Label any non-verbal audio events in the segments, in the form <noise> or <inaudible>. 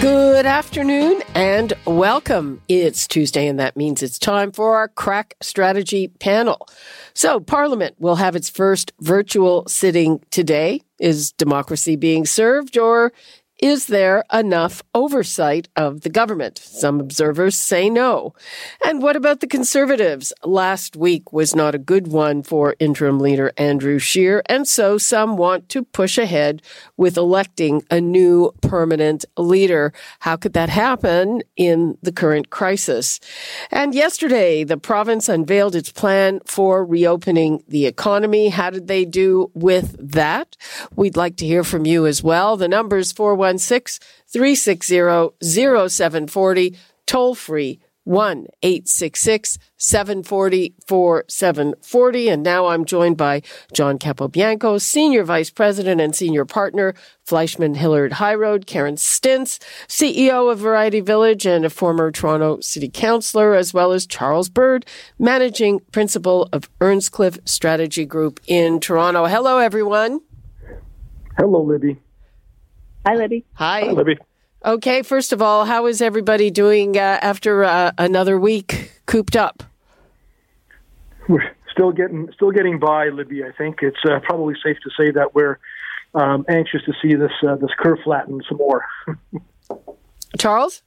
Good afternoon and welcome. It's Tuesday, and that means it's time for our crack strategy panel. So, Parliament will have its first virtual sitting today. Is democracy being served, or is there enough oversight of the government? Some observers say no. And what about the Conservatives? Last week was not a good one for interim leader Andrew Scheer, and so some want to push ahead with electing a new permanent leader. How could that happen in the current crisis? And yesterday, the province unveiled its plan for reopening the economy. How did they do with that? We'd like to hear from you as well. The numbers 416 360 0740, toll free 1 866 740 4740. And now I'm joined by John Capobianco, Senior Vice President and Senior Partner, Fleishman Hillard High Road, Karen Stintz, CEO of Variety Village and a former Toronto City Councillor, as well as Charles Bird, Managing Principal of Earnscliffe Strategy Group in Toronto. Hello, everyone. Hello, Libby. Hi, Libby. Hi. Hi, Libby. Okay, first of all, how is everybody doing uh, after uh, another week cooped up? We're still getting still getting by, Libby. I think it's uh, probably safe to say that we're um, anxious to see this uh, this curve flatten some more. <laughs> Charles?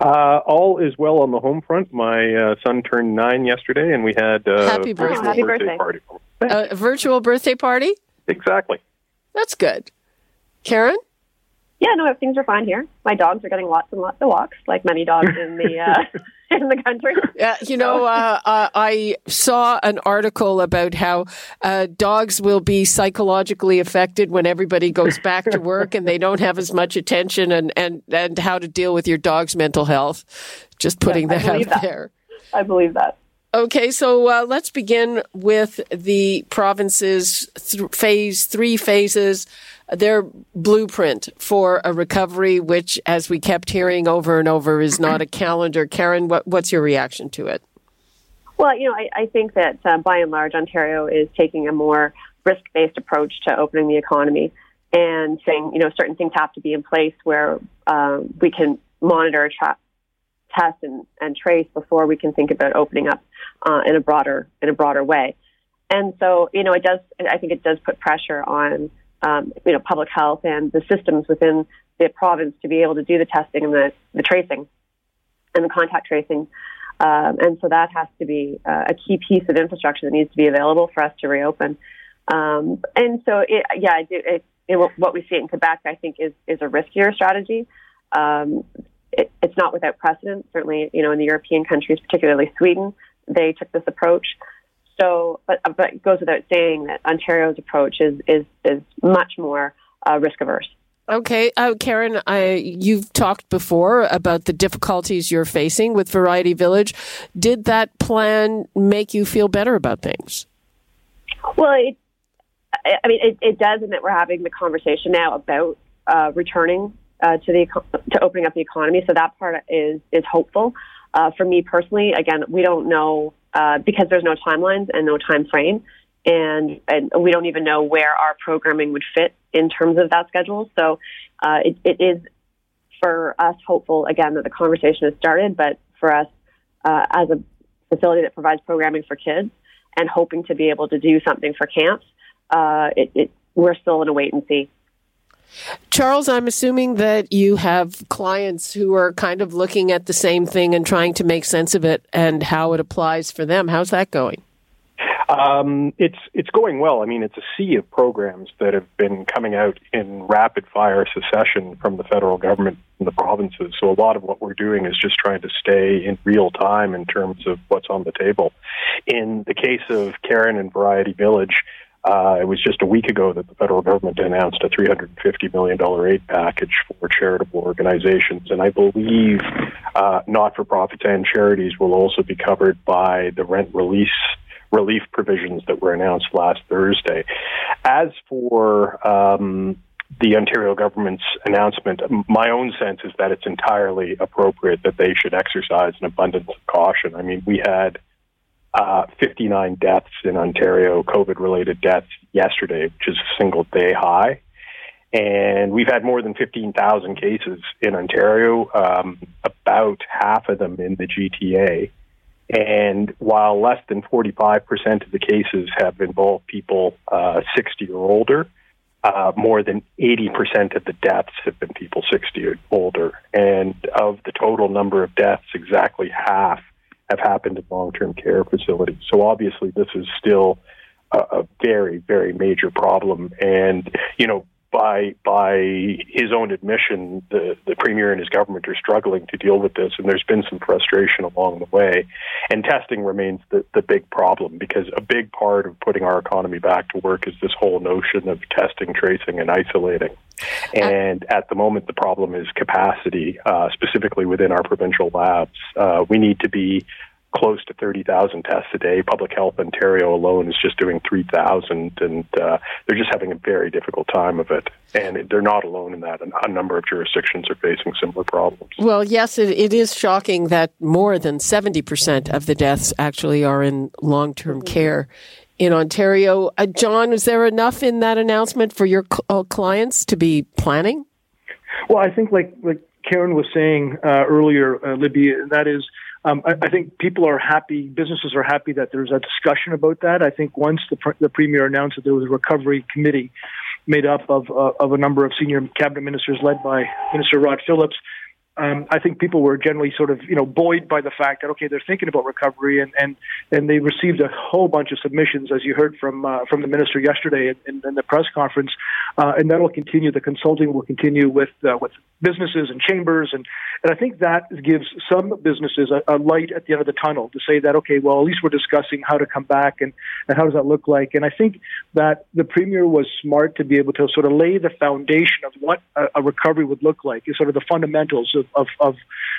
Uh, all is well on the home front. My uh, son turned nine yesterday, and we had uh, Happy birthday. virtual Happy birthday. party. A virtual birthday party? Exactly. That's good. Karen? Yeah, no, things are fine here. My dogs are getting lots and lots of walks, like many dogs in the uh, <laughs> in the country. Yeah, you know, uh, uh, I saw an article about how uh, dogs will be psychologically affected when everybody goes back to work and they don't have as much attention, and, and, and how to deal with your dog's mental health. Just putting I that out that. there. I believe that. Okay, so uh, let's begin with the province's th- phase three phases, their blueprint for a recovery, which, as we kept hearing over and over, is not a calendar. Karen, what, what's your reaction to it? Well, you know, I, I think that uh, by and large, Ontario is taking a more risk based approach to opening the economy and saying, you know, certain things have to be in place where um, we can monitor, tra- test, and, and trace before we can think about opening up uh, in a broader in a broader way. And so, you know, it does. I think it does put pressure on, um, you know, public health and the systems within the province to be able to do the testing and the, the tracing and the contact tracing. Um, and so that has to be uh, a key piece of infrastructure that needs to be available for us to reopen. Um, and so, it, yeah, it, it, what we see in Quebec, I think, is is a riskier strategy. Um, it, it's not without precedent. Certainly, you know, in the European countries, particularly Sweden, they took this approach. So, but but it goes without saying that Ontario's approach is is is much more uh, risk averse. Okay, uh, Karen, I, you've talked before about the difficulties you're facing with Variety Village. Did that plan make you feel better about things? Well, it, I mean, it, it does, in that we're having the conversation now about uh, returning uh, to the to opening up the economy. So that part is is hopeful. Uh, for me personally, again, we don't know uh, because there's no timelines and no time frame, and and we don't even know where our programming would fit in terms of that schedule. So uh, it, it is for us hopeful again that the conversation has started, but for us uh, as a facility that provides programming for kids and hoping to be able to do something for camps, uh, it, it, we're still in a wait and see. Charles, I'm assuming that you have clients who are kind of looking at the same thing and trying to make sense of it and how it applies for them. How's that going? Um, it's it's going well. I mean, it's a sea of programs that have been coming out in rapid fire succession from the federal government and the provinces. So a lot of what we're doing is just trying to stay in real time in terms of what's on the table. In the case of Karen and Variety Village, Uh, it was just a week ago that the federal government announced a $350 million aid package for charitable organizations. And I believe uh, not for profits and charities will also be covered by the rent release relief provisions that were announced last Thursday. As for um, the Ontario government's announcement, my own sense is that it's entirely appropriate that they should exercise an abundance of caution. I mean, we had uh, 59 deaths in Ontario, COVID related deaths yesterday, which is a single day high. And we've had more than 15,000 cases in Ontario, um, about half of them in the GTA. And while less than 45% of the cases have involved people uh, 60 or older, uh, more than 80% of the deaths have been people 60 or older. And of the total number of deaths, exactly half have happened in long term care facilities. So obviously, this is still a, a very, very major problem. And, you know, by by his own admission, the, the premier and his government are struggling to deal with this, and there's been some frustration along the way. And testing remains the, the big problem because a big part of putting our economy back to work is this whole notion of testing, tracing, and isolating. And at the moment, the problem is capacity, uh, specifically within our provincial labs. Uh, we need to be close to 30,000 tests a day. Public Health Ontario alone is just doing 3,000, and uh, they're just having a very difficult time of it. And they're not alone in that. A number of jurisdictions are facing similar problems. Well, yes, it, it is shocking that more than 70% of the deaths actually are in long term care in Ontario. Uh, John, is there enough in that announcement for your cl- uh, clients to be planning? Well, I think, like, like Karen was saying uh, earlier, uh, Libby, that is um, I, I, think people are happy, businesses are happy that there's a discussion about that. I think once the, the premier announced that there was a recovery committee made up of, uh, of a number of senior cabinet ministers led by Minister Rod Phillips, um, I think people were generally sort of you know buoyed by the fact that okay they're thinking about recovery and and and they received a whole bunch of submissions as you heard from uh, from the minister yesterday in, in the press conference. Uh, and that'll continue the consulting will continue with uh, with businesses and chambers and and I think that gives some businesses a, a light at the end of the tunnel to say that okay well at least we're discussing how to come back and and how does that look like? And I think that the premier was smart to be able to sort of lay the foundation of what a, a recovery would look like is sort of the fundamentals of, of, of,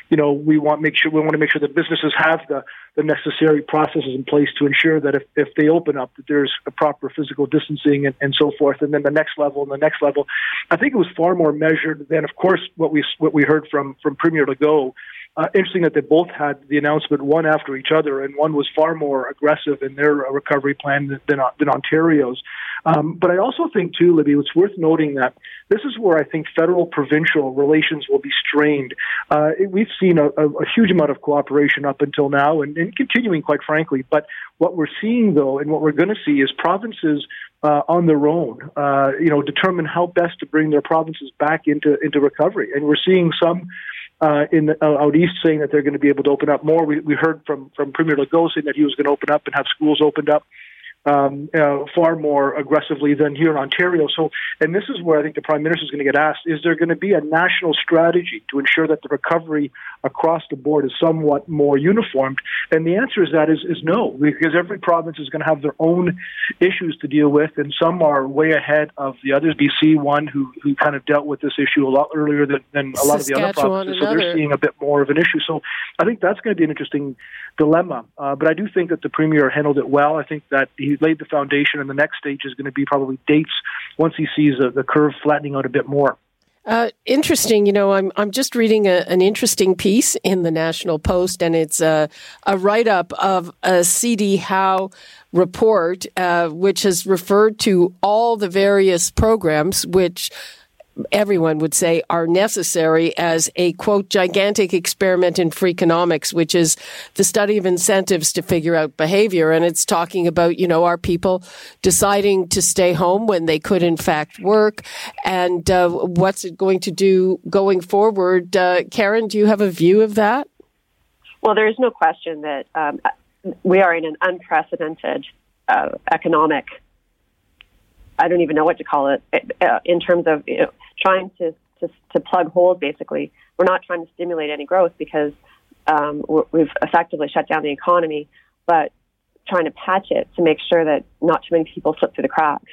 you know, we want make sure we want to make sure that businesses have the, the necessary processes in place to ensure that if, if they open up, that there's a proper physical distancing and, and so forth. And then the next level and the next level. I think it was far more measured than, of course, what we what we heard from from Premier Legault uh, interesting that they both had the announcement one after each other, and one was far more aggressive in their uh, recovery plan than, than, than Ontario's. Um, but I also think, too, Libby, it's worth noting that this is where I think federal provincial relations will be strained. Uh, we've seen a, a, a, huge amount of cooperation up until now and, and, continuing, quite frankly. But what we're seeing, though, and what we're going to see is provinces uh, on their own, uh, you know, determine how best to bring their provinces back into, into recovery. And we're seeing some uh, in the, uh, out east saying that they're going to be able to open up more. We, we heard from from Premier saying that he was going to open up and have schools opened up um, uh, far more aggressively than here in Ontario. So, and this is where I think the Prime Minister is going to get asked: Is there going to be a national strategy to ensure that the recovery across the board is somewhat more uniformed? And the answer is that is, is no, because every province is going to have their own issues to deal with, and some are way ahead of the others. BC, one who who kind of dealt with this issue a lot earlier than, than a lot of the other provinces, so they're seeing a bit more of an issue. So, I think that's going to be an interesting dilemma. Uh, but I do think that the premier handled it well. I think that he laid the foundation, and the next stage is going to be probably dates once he sees uh, the curve flattening out a bit more. Uh, interesting. You know, I'm I'm just reading a, an interesting piece in the National Post, and it's a, a write up of a CD Howe report, uh, which has referred to all the various programs which everyone would say are necessary as a quote gigantic experiment in freakonomics which is the study of incentives to figure out behavior. And it's talking about you know are people deciding to stay home when they could in fact work? And uh, what's it going to do going forward? Uh, karen do you have a view of that? Well there is no question that um, we are in an unprecedented uh, economic I don't even know what to call it uh, in terms of you know, trying to, to, to plug holes. Basically, we're not trying to stimulate any growth because um, we've effectively shut down the economy. But trying to patch it to make sure that not too many people slip through the cracks.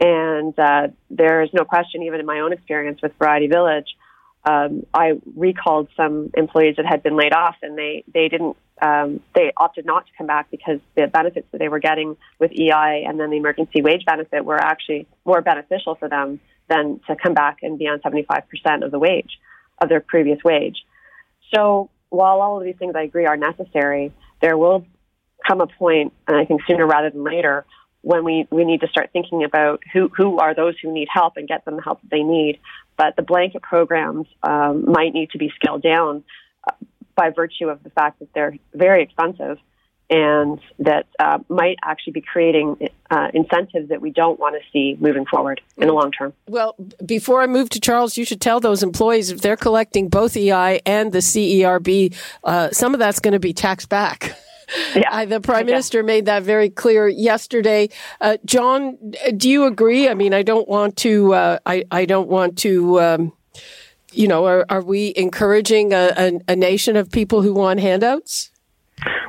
And uh, there's no question, even in my own experience with Variety Village, um, I recalled some employees that had been laid off, and they they didn't um, they opted not to come back because the benefits that they were getting with EI and then the emergency wage benefit were actually more beneficial for them than to come back and be on 75% of the wage of their previous wage. So while all of these things I agree are necessary, there will come a point, and I think sooner rather than later, when we, we need to start thinking about who, who are those who need help and get them the help that they need. But the blanket programs um, might need to be scaled down uh, by virtue of the fact that they're very expensive and that uh, might actually be creating uh, incentives that we don't want to see moving forward in the long term. Well, before I move to Charles, you should tell those employees if they're collecting both EI and the CERB, uh, some of that's going to be taxed back. <laughs> Yeah. the prime minister made that very clear yesterday. Uh, John, do you agree? I mean, I don't want to. Uh, I I don't want to. Um, you know, are, are we encouraging a, a, a nation of people who want handouts?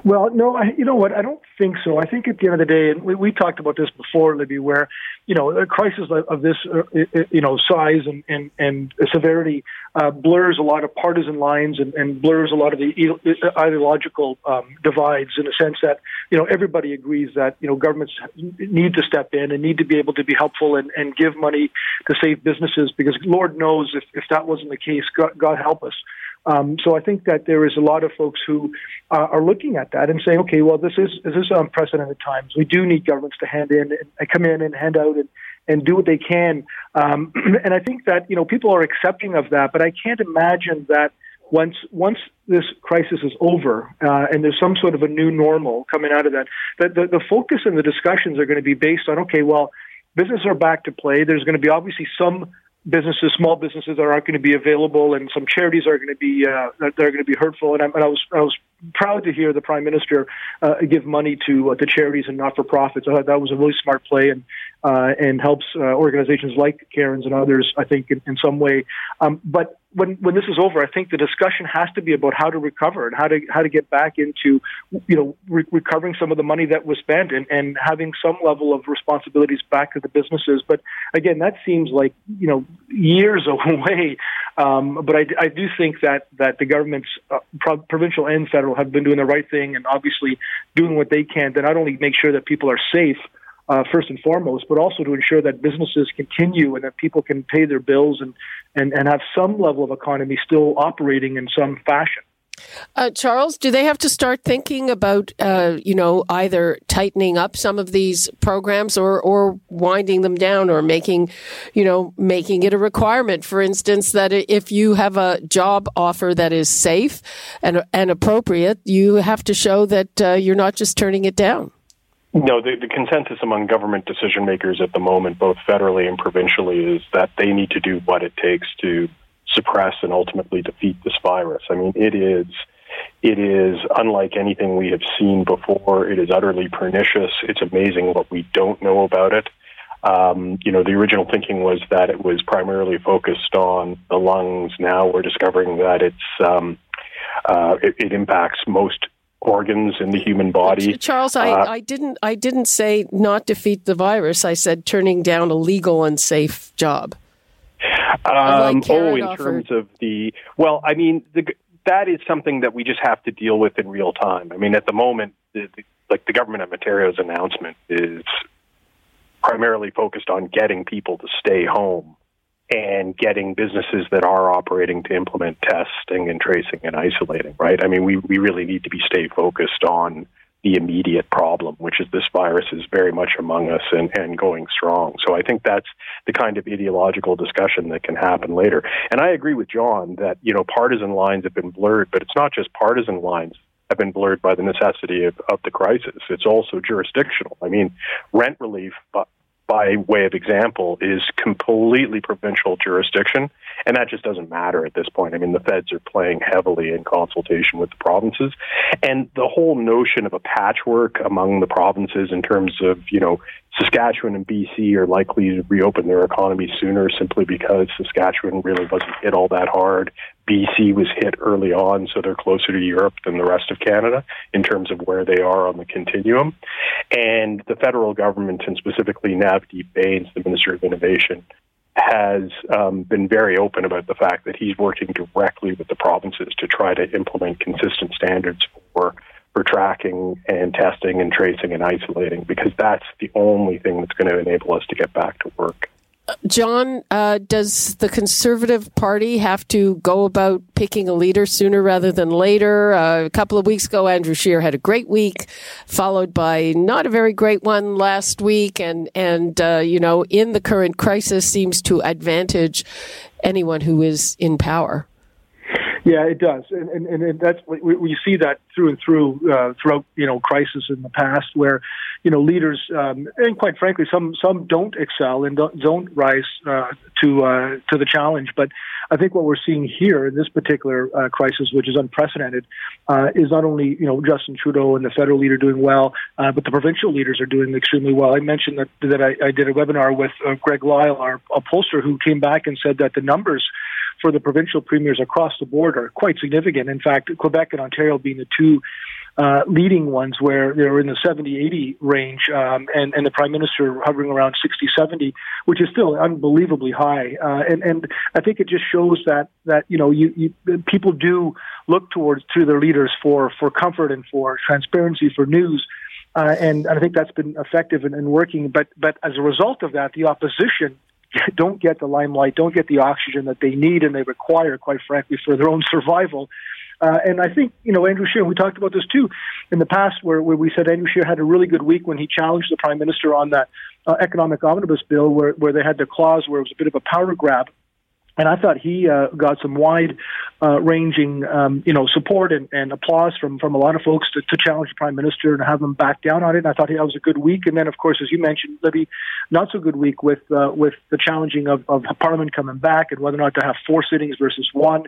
Well, no, I, you know what? I don't think so. I think at the end of the day, and we, we talked about this before, Libby, where you know a crisis of this uh, you know size and and, and severity uh, blurs a lot of partisan lines and, and blurs a lot of the ideological um, divides in a sense that you know everybody agrees that you know governments need to step in and need to be able to be helpful and, and give money to save businesses because Lord knows if, if that wasn't the case, God, God help us. Um, so I think that there is a lot of folks who uh, are looking at that and saying, okay, well, this is this is unprecedented times. We do need governments to hand in and come in and hand out and and do what they can. Um, <clears throat> and I think that you know people are accepting of that, but I can't imagine that once once this crisis is over uh, and there's some sort of a new normal coming out of that, that the, the focus and the discussions are going to be based on okay, well, businesses are back to play. There's going to be obviously some businesses, small businesses that aren't going to be available, and some charities are going to be uh, that are going to be hurtful. And, I, and I was I was proud to hear the prime minister uh, give money to uh, to charities and not for profits. I thought that was a really smart play and uh, and helps uh, organizations like Karen's and others. I think in, in some way, um, but when when this is over, I think the discussion has to be about how to recover and how to how to get back into you know re- recovering some of the money that was spent and, and having some level of responsibilities back to the businesses. But again, that seems like you know years <laughs> away. Um, but I, I do think that that the governments, uh, pro- provincial and federal, have been doing the right thing and obviously doing what they can to not only make sure that people are safe uh, first and foremost, but also to ensure that businesses continue and that people can pay their bills and, and, and have some level of economy still operating in some fashion. Uh, Charles, do they have to start thinking about, uh, you know, either tightening up some of these programs or, or winding them down or making, you know, making it a requirement? For instance, that if you have a job offer that is safe and, and appropriate, you have to show that uh, you're not just turning it down. No, the, the consensus among government decision makers at the moment, both federally and provincially, is that they need to do what it takes to suppress and ultimately defeat this virus. I mean, it is it is unlike anything we have seen before. It is utterly pernicious. It's amazing what we don't know about it. Um, you know, the original thinking was that it was primarily focused on the lungs. Now we're discovering that it's um, uh, it, it impacts most organs in the human body. Charles, I, uh, I didn't I didn't say not defeat the virus. I said turning down a legal and safe job. Um, like oh, in offered. terms of the well, I mean, the, that is something that we just have to deal with in real time. I mean, at the moment, the, the, like the government of Ontario's announcement is primarily focused on getting people to stay home and getting businesses that are operating to implement testing and tracing and isolating, right? I mean, we, we really need to be stay focused on the immediate problem, which is this virus is very much among us and, and going strong. So I think that's the kind of ideological discussion that can happen later. And I agree with John that, you know, partisan lines have been blurred, but it's not just partisan lines have been blurred by the necessity of, of the crisis. It's also jurisdictional. I mean, rent relief uh, by way of example, is completely provincial jurisdiction. And that just doesn't matter at this point. I mean, the feds are playing heavily in consultation with the provinces. And the whole notion of a patchwork among the provinces in terms of, you know, Saskatchewan and BC are likely to reopen their economy sooner simply because Saskatchewan really wasn't hit all that hard. BC was hit early on, so they're closer to Europe than the rest of Canada in terms of where they are on the continuum. And the federal government, and specifically Navdeep Bains, the Minister of Innovation, has um, been very open about the fact that he's working directly with the provinces to try to implement consistent standards for for tracking and testing and tracing and isolating because that's the only thing that's going to enable us to get back to work. John, uh, does the Conservative Party have to go about picking a leader sooner rather than later? Uh, a couple of weeks ago, Andrew Scheer had a great week, followed by not a very great one last week, and and uh, you know, in the current crisis, seems to advantage anyone who is in power. Yeah, it does, and and, and that's we, we see that through and through uh, throughout you know crisis in the past, where you know leaders um, and quite frankly some some don't excel and don't, don't rise uh, to uh, to the challenge. But I think what we're seeing here in this particular uh, crisis, which is unprecedented, uh, is not only you know Justin Trudeau and the federal leader doing well, uh, but the provincial leaders are doing extremely well. I mentioned that that I, I did a webinar with Greg Lyle, our pollster, who came back and said that the numbers for the provincial premiers across the board are quite significant. In fact, Quebec and Ontario being the two uh, leading ones where they're in the 70, 80 range, um, and, and the prime minister hovering around 60, 70, which is still unbelievably high. Uh, and, and I think it just shows that, that, you know, you, you, people do look towards to their leaders for, for comfort and for transparency, for news. Uh, and, and I think that's been effective in working. But, but as a result of that, the opposition don't get the limelight, don't get the oxygen that they need and they require, quite frankly, for their own <laughs> survival. Uh, and I think, you know, Andrew Scheer, we talked about this too in the past, where, where we said Andrew Scheer had a really good week when he challenged the Prime Minister on that uh, economic omnibus bill, where, where they had the clause where it was a bit of a power grab and I thought he uh, got some wide uh, ranging, um, you know, support and, and applause from, from a lot of folks to, to challenge the prime minister and have him back down on it. And I thought that was a good week. And then, of course, as you mentioned, Libby, not so good week with uh, with the challenging of, of Parliament coming back and whether or not to have four sittings versus one,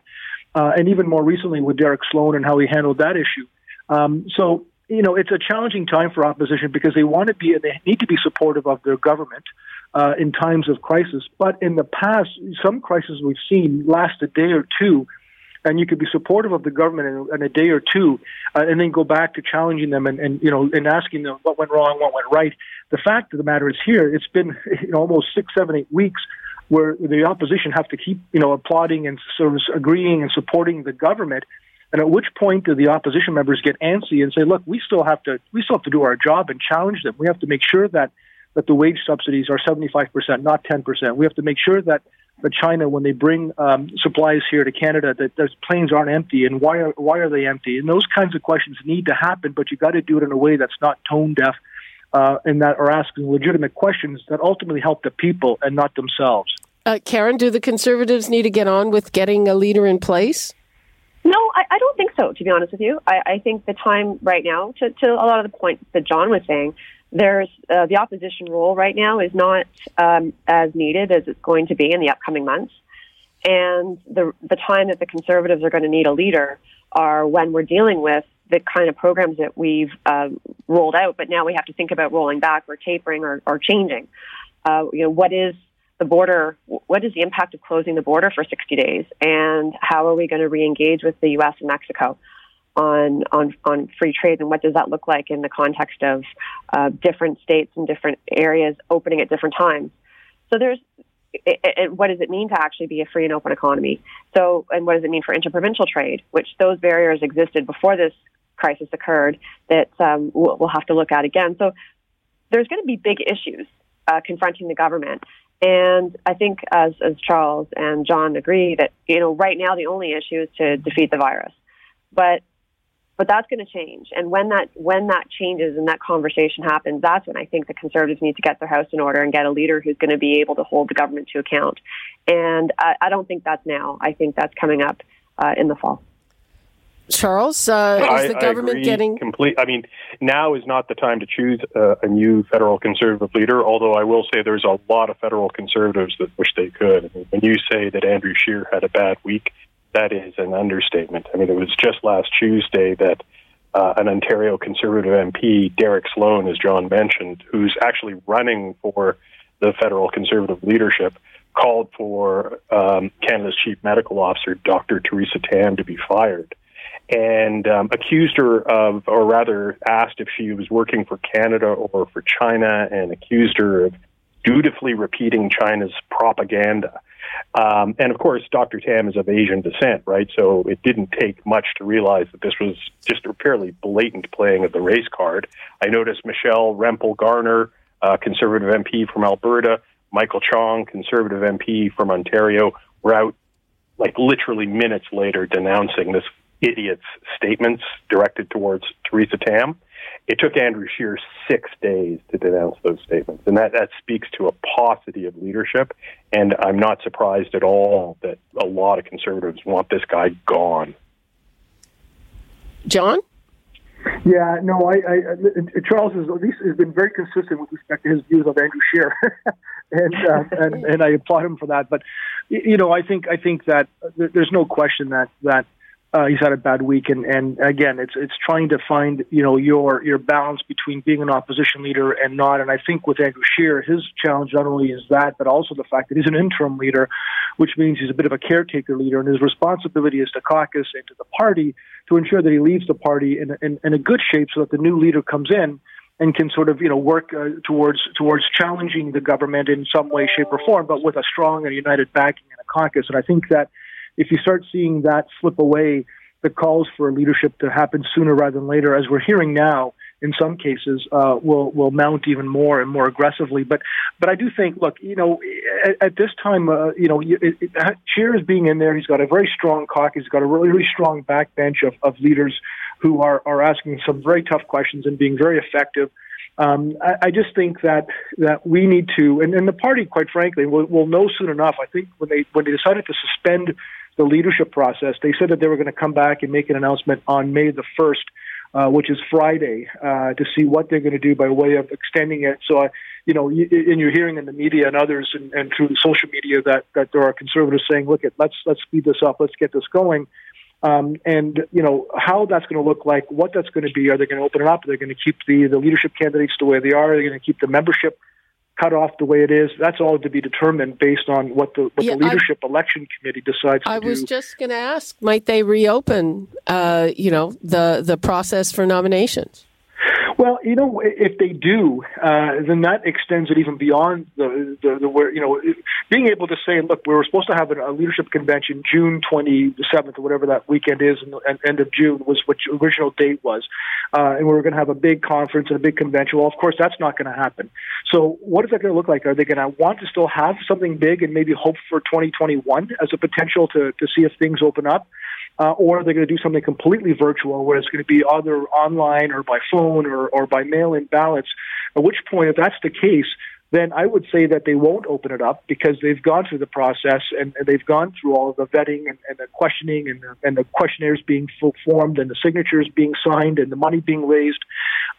uh, and even more recently with Derek Sloan and how he handled that issue. Um, so you know, it's a challenging time for opposition because they want to be and they need to be supportive of their government uh, in times of crisis. But in the past, some crises we've seen last a day or two, and you could be supportive of the government in, in a day or two, uh, and then go back to challenging them and, and you know and asking them what went wrong, what went right. The fact of the matter is here, it's been <laughs> you know, almost six, seven, eight weeks where the opposition have to keep you know applauding and sort of agreeing and supporting the government. And at which point do the opposition members get antsy and say, "Look, we still have to we still have to do our job and challenge them. We have to make sure that that the wage subsidies are 75%, not 10%. We have to make sure that that China, when they bring um, supplies here to Canada, that those planes aren't empty, and why are why are they empty? And those kinds of questions need to happen, but you got to do it in a way that's not tone deaf, uh, and that are asking legitimate questions that ultimately help the people and not themselves. Uh, Karen, do the Conservatives need to get on with getting a leader in place? No, I, I don't think so. To be honest with you, I, I think the time right now, to, to a lot of the points that John was saying, there's uh, the opposition role right now is not um, as needed as it's going to be in the upcoming months, and the the time that the conservatives are going to need a leader are when we're dealing with the kind of programs that we've uh, rolled out, but now we have to think about rolling back or tapering or, or changing. Uh, you know, what is the border? What is the impact of closing the border for 60 days, and how are we going to re-engage with the U.S. and Mexico? On on on free trade, and what does that look like in the context of uh, different states and different areas opening at different times? So there's it, it, what does it mean to actually be a free and open economy? So, and what does it mean for interprovincial trade? Which those barriers existed before this crisis occurred that um, we'll, have to look at again. So, there's going to be big issues uh, confronting the government, and I think, as as Charles and John agree, that you know right now the only issue is to defeat the virus, but but that's going to change. And when that when that changes and that conversation happens, that's when I think the conservatives need to get their house in order and get a leader who's going to be able to hold the government to account. And I, I don't think that's now. I think that's coming up uh, in the fall. Charles, uh, is I, the government getting complete? I mean, now is not the time to choose uh, a new federal conservative leader. Although I will say there's a lot of federal conservatives that wish they could. I mean, when you say that Andrew Scheer had a bad week, that is an understatement. I mean, it was just last Tuesday that uh, an Ontario Conservative MP, Derek Sloan, as John mentioned, who's actually running for the federal Conservative leadership, called for um, Canada's chief medical officer, Dr. Theresa Tam, to be fired and um, accused her of, or rather asked if she was working for Canada or for China, and accused her of dutifully repeating China's propaganda. Um, and of course, Dr. Tam is of Asian descent, right? So it didn't take much to realize that this was just a fairly blatant playing of the race card. I noticed Michelle Rempel Garner, uh, conservative MP from Alberta, Michael Chong, conservative MP from Ontario, were out like literally minutes later denouncing this idiot's statements directed towards Theresa Tam. It took Andrew Scheer six days to denounce those statements, and that, that speaks to a paucity of leadership. And I'm not surprised at all that a lot of conservatives want this guy gone. John? Yeah, no, I, I, Charles has, has been very consistent with respect to his views of Andrew Scheer, <laughs> and, uh, and and I applaud him for that. But you know, I think I think that there's no question that that uh, he's had a bad week, and, and again, it's it's trying to find you know your your balance between being an opposition leader and not. And I think with Andrew Scheer, his challenge not only is that, but also the fact that he's an interim leader, which means he's a bit of a caretaker leader, and his responsibility is to caucus and to the party to ensure that he leaves the party in in, in a good shape, so that the new leader comes in and can sort of you know work uh, towards towards challenging the government in some way, shape, or form, but with a strong and united backing and a caucus. And I think that if you start seeing that slip away, the calls for leadership to happen sooner rather than later, as we're hearing now, in some cases, uh, will will mount even more and more aggressively. But but I do think, look, you know, at, at this time, uh, you know, it, being in there. He's got a very strong caucus. He's got a really really strong backbench of, of leaders who are are asking some very tough questions and being very effective. Um, I, I, just think that that we need to, and, and the party, quite frankly, will, will know soon enough. I think when they when they decided to suspend the leadership process. They said that they were going to come back and make an announcement on May the 1st, uh, which is Friday, uh, to see what they're going to do by way of extending it. So, uh, you know, you, and you're hearing in the media and others and, and through the social media that, that there are conservatives saying, look, at, let's, let's speed this up, let's get this going. Um, and you know how that's going to look like, what that's going to be. Are they going to open it up? Are they going to keep the the leadership candidates the way they are? Are they going to keep the membership cut off the way it is. That's all to be determined based on what the what yeah, the leadership I, election committee decides. I was just going to ask, might they reopen, uh, you know, the the process for nominations? Well, you know, if they do, uh, then that extends it even beyond the, the, the where, you know, being able to say, look, we were supposed to have a, leadership convention June 27th or whatever that weekend is, and, and end of June was what original date was. Uh, and we were going to have a big conference and a big convention. Well, of course, that's not going to happen. So what is that going to look like? Are they going to want to still have something big and maybe hope for 2021 as a potential to, to see if things open up? Uh, or they're going to do something completely virtual where it's going to be either online or by phone or, or by mail-in ballots. At which point, if that's the case, then I would say that they won't open it up because they've gone through the process and, and they've gone through all of the vetting and, and the questioning and the, and the questionnaires being formed and the signatures being signed and the money being raised.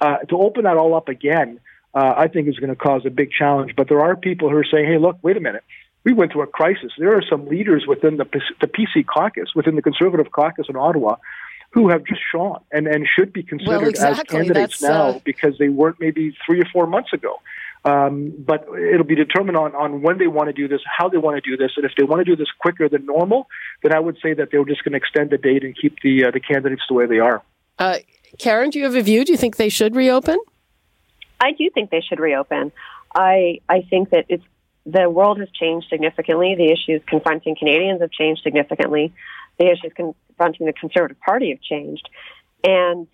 Uh, to open that all up again, uh, I think is going to cause a big challenge. But there are people who are saying, hey, look, wait a minute we went through a crisis. There are some leaders within the, the PC caucus, within the Conservative caucus in Ottawa, who have just shone and, and should be considered well, exactly. as candidates That's, now uh... because they weren't maybe three or four months ago. Um, but it'll be determined on, on when they want to do this, how they want to do this, and if they want to do this quicker than normal, then I would say that they're just going to extend the date and keep the uh, the candidates the way they are. Uh, Karen, do you have a view? Do you think they should reopen? I do think they should reopen. I I think that it's the world has changed significantly. The issues confronting Canadians have changed significantly. The issues confronting the Conservative Party have changed. And,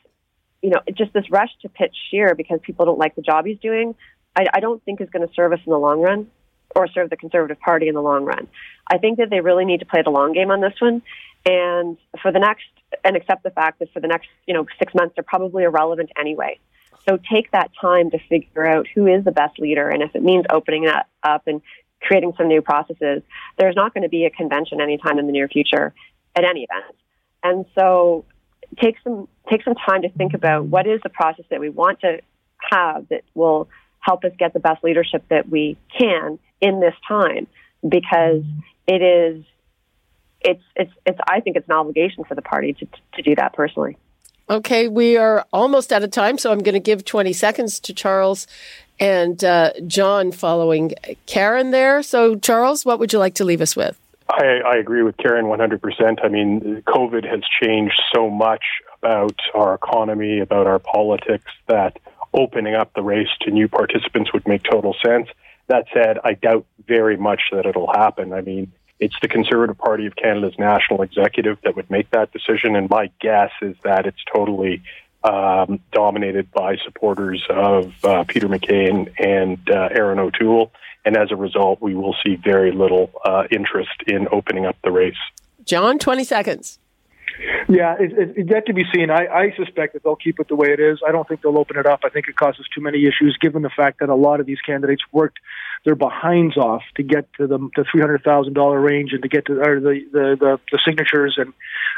you know, just this rush to pitch Scheer because people don't like the job he's doing, I, I don't think is going to serve us in the long run or serve the Conservative Party in the long run. I think that they really need to play the long game on this one. And for the next, and accept the fact that for the next, you know, six months, they're probably irrelevant anyway. So take that time to figure out who is the best leader. And if it means opening that up and creating some new processes, there's not going to be a convention anytime in the near future at any event. And so take some, take some time to think about what is the process that we want to have that will help us get the best leadership that we can in this time because it is it's it's it's I think it's an obligation for the party to to do that personally. Okay, we are almost out of time, so I'm going to give 20 seconds to Charles and uh, John following Karen there. So, Charles, what would you like to leave us with? I, I agree with Karen 100%. I mean, COVID has changed so much about our economy, about our politics, that opening up the race to new participants would make total sense. That said, I doubt very much that it'll happen. I mean, it's the Conservative Party of Canada's national executive that would make that decision, and my guess is that it's totally um, dominated by supporters of uh, Peter MacKay and uh, Erin O'Toole. And as a result, we will see very little uh, interest in opening up the race. John, 20 seconds. Yeah, it, it, it's yet to be seen. I, I suspect that they'll keep it the way it is. I don't think they'll open it up. I think it causes too many issues, given the fact that a lot of these candidates worked their behinds off to get to the, the three hundred thousand dollar range and to get to or the, the, the the signatures and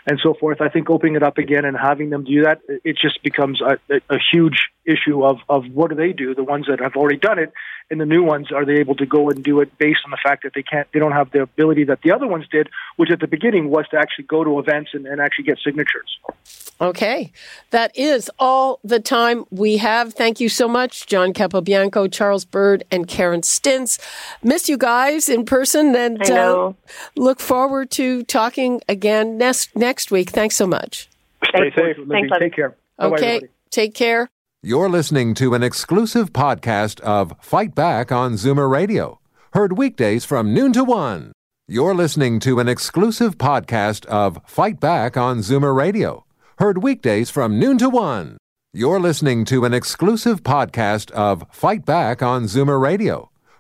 and so forth. I think opening it up again and having them do that, it just becomes a, a huge issue of of what do they do? The ones that have already done it, and the new ones are they able to go and do it based on the fact that they can't, they don't have the ability that the other ones did, which at the beginning was to actually go to events and, and actually get signatures. Okay. That is all the time we have. Thank you so much, John Capobianco, Charles Bird, and Karen Stintz. Miss you guys in person and uh, look forward to talking again next, next week. Thanks so much. Stay safe. Thanks, Take care. Okay. Bye Take care. You're listening to an exclusive podcast of Fight Back on Zoomer Radio, heard weekdays from noon to one. You're listening to an exclusive podcast of Fight Back on Zoomer Radio heard weekdays from noon to one. You're listening to an exclusive podcast of Fight Back on Zoomer Radio,